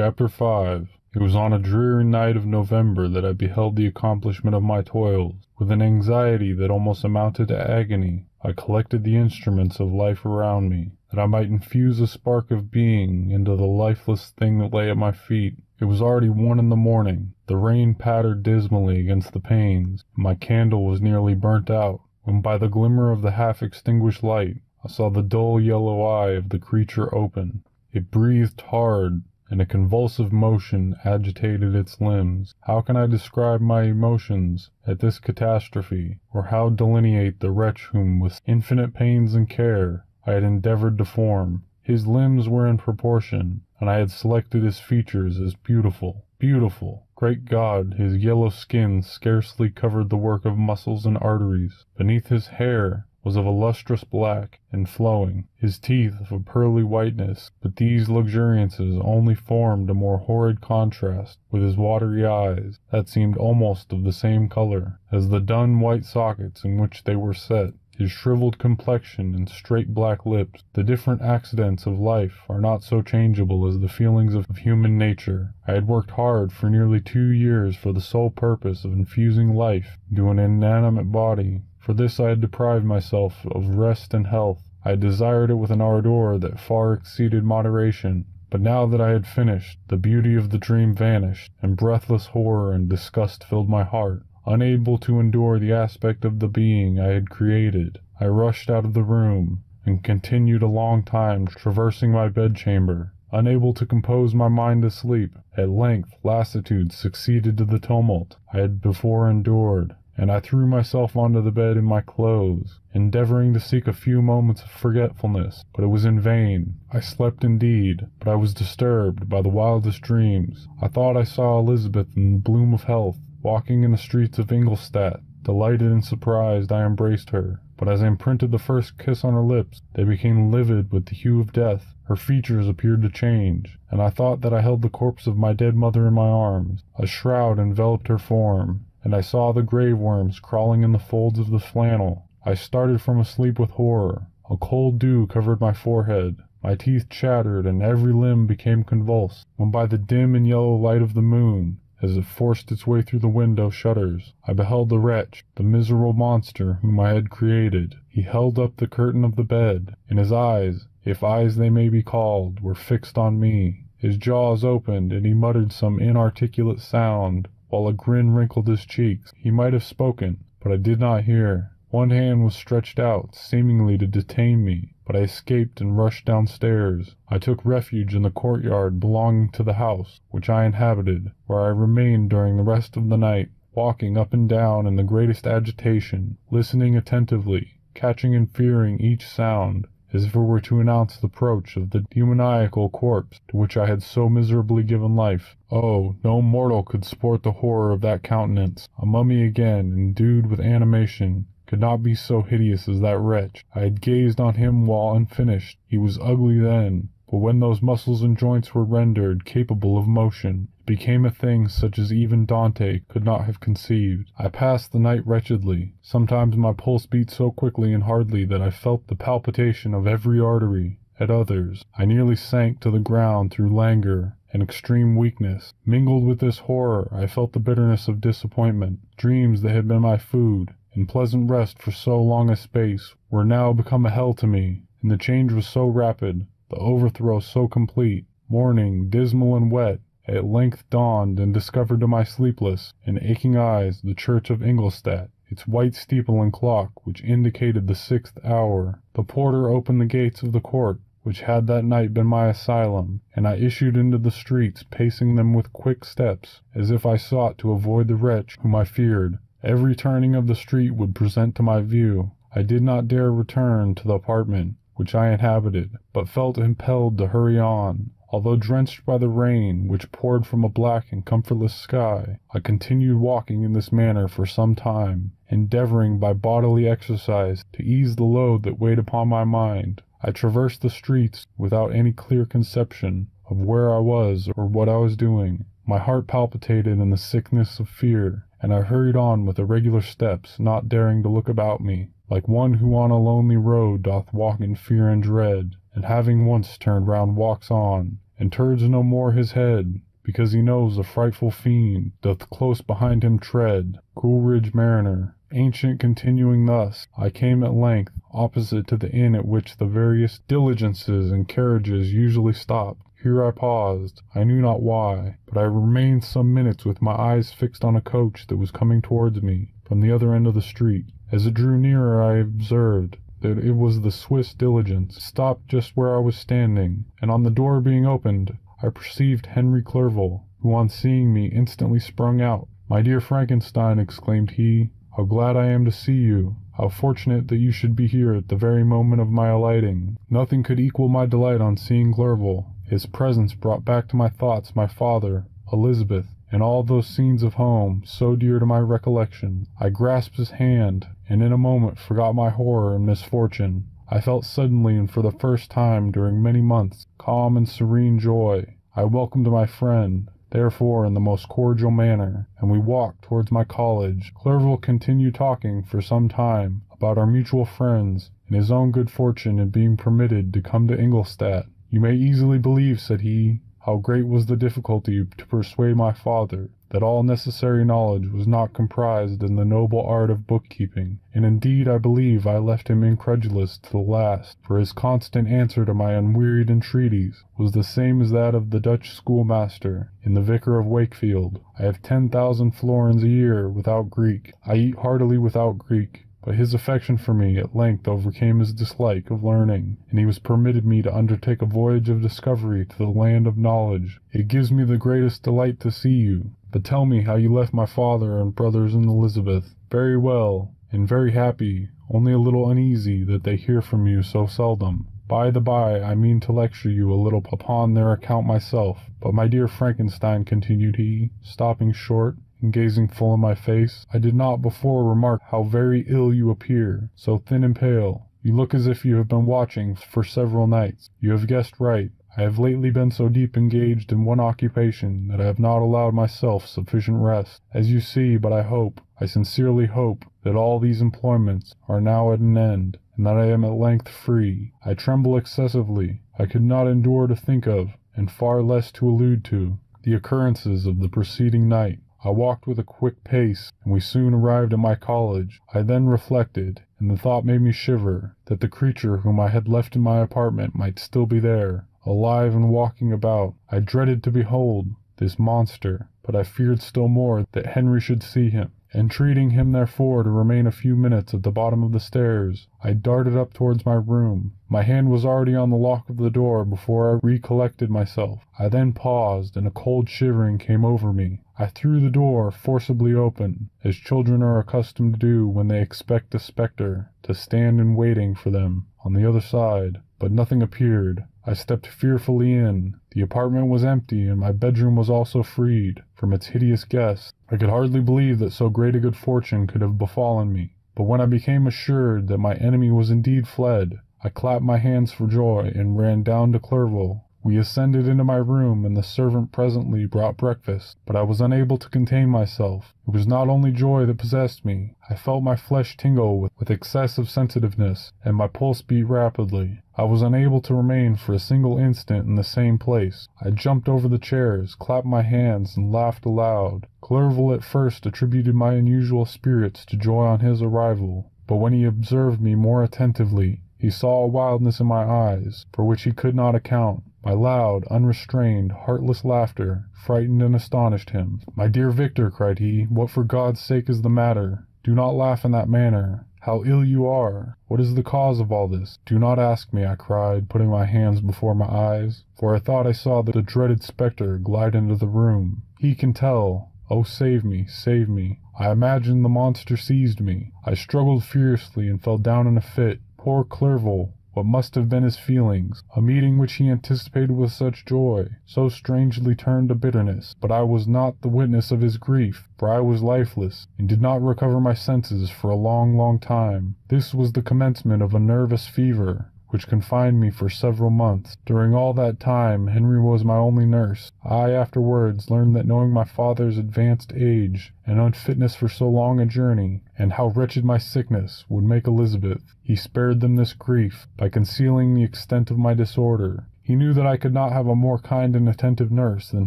Chapter 5 It was on a dreary night of November that I beheld the accomplishment of my toils. With an anxiety that almost amounted to agony, I collected the instruments of life around me, that I might infuse a spark of being into the lifeless thing that lay at my feet. It was already one in the morning, the rain pattered dismally against the panes, and my candle was nearly burnt out, when by the glimmer of the half extinguished light I saw the dull yellow eye of the creature open. It breathed hard, and a convulsive motion agitated its limbs. How can I describe my emotions at this catastrophe, or how delineate the wretch whom, with infinite pains and care, I had endeavoured to form? His limbs were in proportion, and I had selected his features as beautiful. Beautiful! Great God, his yellow skin scarcely covered the work of muscles and arteries. Beneath his hair was of a lustrous black, and flowing, his teeth of a pearly whiteness, but these luxuriances only formed a more horrid contrast with his watery eyes, that seemed almost of the same colour as the dun white sockets in which they were set his shrivelled complexion and straight black lips. The different accidents of life are not so changeable as the feelings of human nature. I had worked hard for nearly two years for the sole purpose of infusing life into an inanimate body. For this I had deprived myself of rest and health. I desired it with an ardour that far exceeded moderation. But now that I had finished, the beauty of the dream vanished, and breathless horror and disgust filled my heart. Unable to endure the aspect of the being I had created, I rushed out of the room, and continued a long time traversing my bedchamber. Unable to compose my mind to sleep, at length lassitude succeeded to the tumult I had before endured and I threw myself onto the bed in my clothes, endeavouring to seek a few moments of forgetfulness, but it was in vain. I slept indeed, but I was disturbed by the wildest dreams. I thought I saw Elizabeth in the bloom of health, walking in the streets of Ingolstadt. Delighted and surprised, I embraced her, but as I imprinted the first kiss on her lips, they became livid with the hue of death. Her features appeared to change, and I thought that I held the corpse of my dead mother in my arms. A shroud enveloped her form, and I saw the grave worms crawling in the folds of the flannel. I started from a sleep with horror. A cold dew covered my forehead. My teeth chattered, and every limb became convulsed, when by the dim and yellow light of the moon, as it forced its way through the window shutters, I beheld the wretch, the miserable monster whom I had created. He held up the curtain of the bed, and his eyes, if eyes they may be called, were fixed on me. His jaws opened, and he muttered some inarticulate sound while a grin wrinkled his cheeks. He might have spoken, but I did not hear. One hand was stretched out, seemingly to detain me, but I escaped and rushed downstairs. I took refuge in the courtyard belonging to the house which I inhabited, where I remained during the rest of the night, walking up and down in the greatest agitation, listening attentively, catching and fearing each sound, as if it were to announce the approach of the demoniacal corpse to which I had so miserably given life. Oh, no mortal could support the horror of that countenance. A mummy again, endued with animation, could not be so hideous as that wretch. I had gazed on him while unfinished. He was ugly then, but when those muscles and joints were rendered capable of motion, it became a thing such as even Dante could not have conceived. I passed the night wretchedly. Sometimes my pulse beat so quickly and hardly that I felt the palpitation of every artery. At others, I nearly sank to the ground through languor and extreme weakness. Mingled with this horror, I felt the bitterness of disappointment. Dreams that had been my food, and pleasant rest for so long a space, were now become a hell to me, and the change was so rapid, the overthrow so complete. Morning, dismal and wet, at length dawned and discovered to my sleepless and aching eyes the church of Ingolstadt, its white steeple and clock which indicated the sixth hour. The porter opened the gates of the court, which had that night been my asylum, and I issued into the streets, pacing them with quick steps, as if I sought to avoid the wretch whom I feared. Every turning of the street would present to my view. I did not dare return to the apartment which I inhabited, but felt impelled to hurry on. Although drenched by the rain which poured from a black and comfortless sky, I continued walking in this manner for some time, endeavoring by bodily exercise to ease the load that weighed upon my mind. I traversed the streets without any clear conception of where I was or what I was doing. My heart palpitated in the sickness of fear, and I hurried on with irregular steps, not daring to look about me like one who on a lonely road doth walk in fear and dread, and having once turned round walks on, and turns no more his head, because he knows a frightful fiend doth close behind him tread. Coleridge Mariner. Ancient continuing thus, I came at length opposite to the inn at which the various diligences and carriages usually stop. Here I paused, I knew not why, but I remained some minutes with my eyes fixed on a coach that was coming towards me from the other end of the street. As it drew nearer I observed that it was the Swiss diligence, stopped just where I was standing, and on the door being opened, I perceived Henry Clerval, who on seeing me instantly sprung out. "My dear Frankenstein," exclaimed he, "how glad I am to see you! How fortunate that you should be here at the very moment of my alighting!" Nothing could equal my delight on seeing Clerval. His presence brought back to my thoughts my father, Elizabeth, and all those scenes of home, so dear to my recollection. I grasped his hand, and in a moment forgot my horror and misfortune. I felt suddenly and for the first time during many months calm and serene joy. I welcomed my friend, therefore, in the most cordial manner, and we walked towards my college. Clerval continued talking for some time about our mutual friends and his own good fortune in being permitted to come to Ingolstadt. You may easily believe, said he, how great was the difficulty to persuade my father that all necessary knowledge was not comprised in the noble art of bookkeeping, and indeed I believe I left him incredulous to the last, for his constant answer to my unwearied entreaties was the same as that of the Dutch schoolmaster in The Vicar of Wakefield. I have ten thousand florins a year without Greek. I eat heartily without Greek. But his affection for me at length overcame his dislike of learning, and he was permitted me to undertake a voyage of discovery to the land of knowledge. It gives me the greatest delight to see you. But tell me how you left my father and brothers and Elizabeth. Very well, and very happy, only a little uneasy that they hear from you so seldom. By the by, I mean to lecture you a little upon their account myself. But my dear Frankenstein, continued he, stopping short, and gazing full in my face, I did not before remark how very ill you appear, so thin and pale. You look as if you have been watching for several nights. You have guessed right. I have lately been so deep engaged in one occupation that I have not allowed myself sufficient rest. As you see, but I hope, I sincerely hope, that all these employments are now at an end, and that I am at length free. I tremble excessively. I could not endure to think of, and far less to allude to, the occurrences of the preceding night. I walked with a quick pace, and we soon arrived at my college. I then reflected, and the thought made me shiver, that the creature whom I had left in my apartment might still be there, alive and walking about. I dreaded to behold this monster, but I feared still more that Henry should see him. Entreating him therefore to remain a few minutes at the bottom of the stairs, I darted up towards my room. My hand was already on the lock of the door before I recollected myself. I then paused, and a cold shivering came over me. I threw the door forcibly open, as children are accustomed to do when they expect a spectre to stand in waiting for them on the other side, but nothing appeared. I stepped fearfully in. The apartment was empty, and my bedroom was also freed from its hideous guest. I could hardly believe that so great a good fortune could have befallen me. But when I became assured that my enemy was indeed fled, I clapped my hands for joy and ran down to Clerval. We ascended into my room, and the servant presently brought breakfast, but I was unable to contain myself. It was not only joy that possessed me. I felt my flesh tingle with, with excessive sensitiveness, and my pulse beat rapidly. I was unable to remain for a single instant in the same place. I jumped over the chairs, clapped my hands, and laughed aloud. Clerval at first attributed my unusual spirits to joy on his arrival, but when he observed me more attentively, he saw a wildness in my eyes, for which he could not account. My loud, unrestrained, heartless laughter frightened and astonished him. "My dear Victor," cried he, "what for God's sake is the matter? Do not laugh in that manner. How ill you are! What is the cause of all this?" "Do not ask me," I cried, putting my hands before my eyes, for I thought I saw the dreaded spectre glide into the room. "He can tell. Oh, save me, save me! I imagined the monster seized me. I struggled furiously and fell down in a fit. Poor Clerval! What must have been his feelings? A meeting which he anticipated with such joy, so strangely turned to bitterness. But I was not the witness of his grief, for I was lifeless, and did not recover my senses for a long, long time. This was the commencement of a nervous fever which confined me for several months. During all that time Henry was my only nurse. I afterwards learned that knowing my father's advanced age and unfitness for so long a journey, and how wretched my sickness would make Elizabeth, he spared them this grief by concealing the extent of my disorder. He knew that I could not have a more kind and attentive nurse than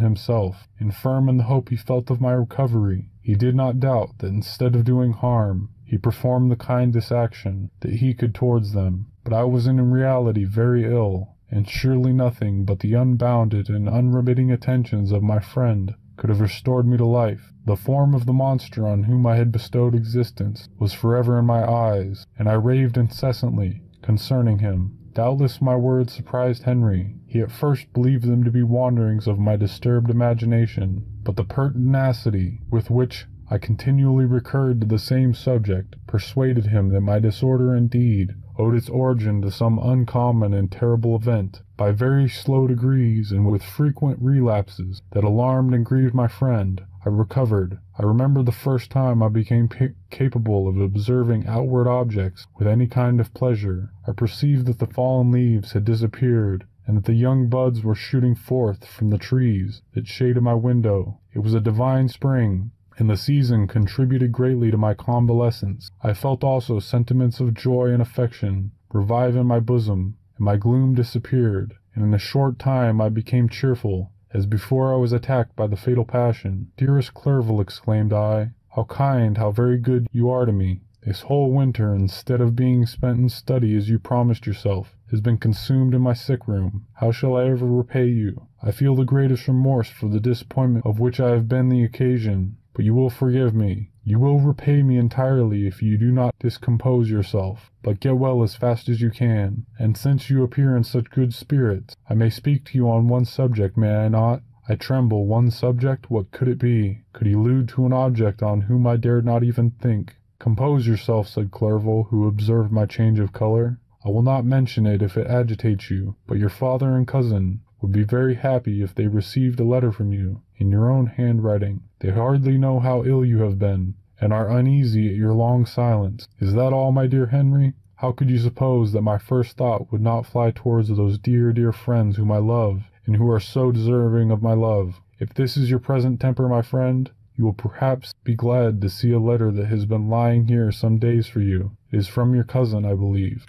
himself, and firm in the hope he felt of my recovery, he did not doubt that instead of doing harm, he performed the kindest action that he could towards them. But I was in reality very ill, and surely nothing but the unbounded and unremitting attentions of my friend could have restored me to life. The form of the monster on whom I had bestowed existence was forever in my eyes, and I raved incessantly concerning him. Doubtless my words surprised Henry. He at first believed them to be wanderings of my disturbed imagination, but the pertinacity with which I continually recurred to the same subject persuaded him that my disorder indeed owed its origin to some uncommon and terrible event. By very slow degrees, and with frequent relapses that alarmed and grieved my friend, I recovered. I remember the first time I became capable of observing outward objects with any kind of pleasure. I perceived that the fallen leaves had disappeared, and that the young buds were shooting forth from the trees that shaded my window. It was a divine spring, the season contributed greatly to my convalescence. I felt also sentiments of joy and affection revive in my bosom, and my gloom disappeared, and in a short time I became cheerful as before I was attacked by the fatal passion. Dearest Clerval, exclaimed I, how kind, how very good you are to me. This whole winter, instead of being spent in study as you promised yourself, has been consumed in my sick room. How shall I ever repay you? I feel the greatest remorse for the disappointment of which I have been the occasion, but you will forgive me. You will repay me entirely if you do not discompose yourself, but get well as fast as you can. And since you appear in such good spirits, I may speak to you on one subject, may I not? I tremble. One subject? What could it be? Could allude to an object on whom I dared not even think? Compose yourself, said Clerval, who observed my change of colour. I will not mention it if it agitates you, but your father and cousin would be very happy if they received a letter from you in your own handwriting. They hardly know how ill you have been, and are uneasy at your long silence. Is that all, my dear Henry? How could you suppose that my first thought would not fly towards those dear, dear friends whom I love, and who are so deserving of my love? If this is your present temper, my friend, you will perhaps be glad to see a letter that has been lying here some days for you. It is from your cousin, I believe.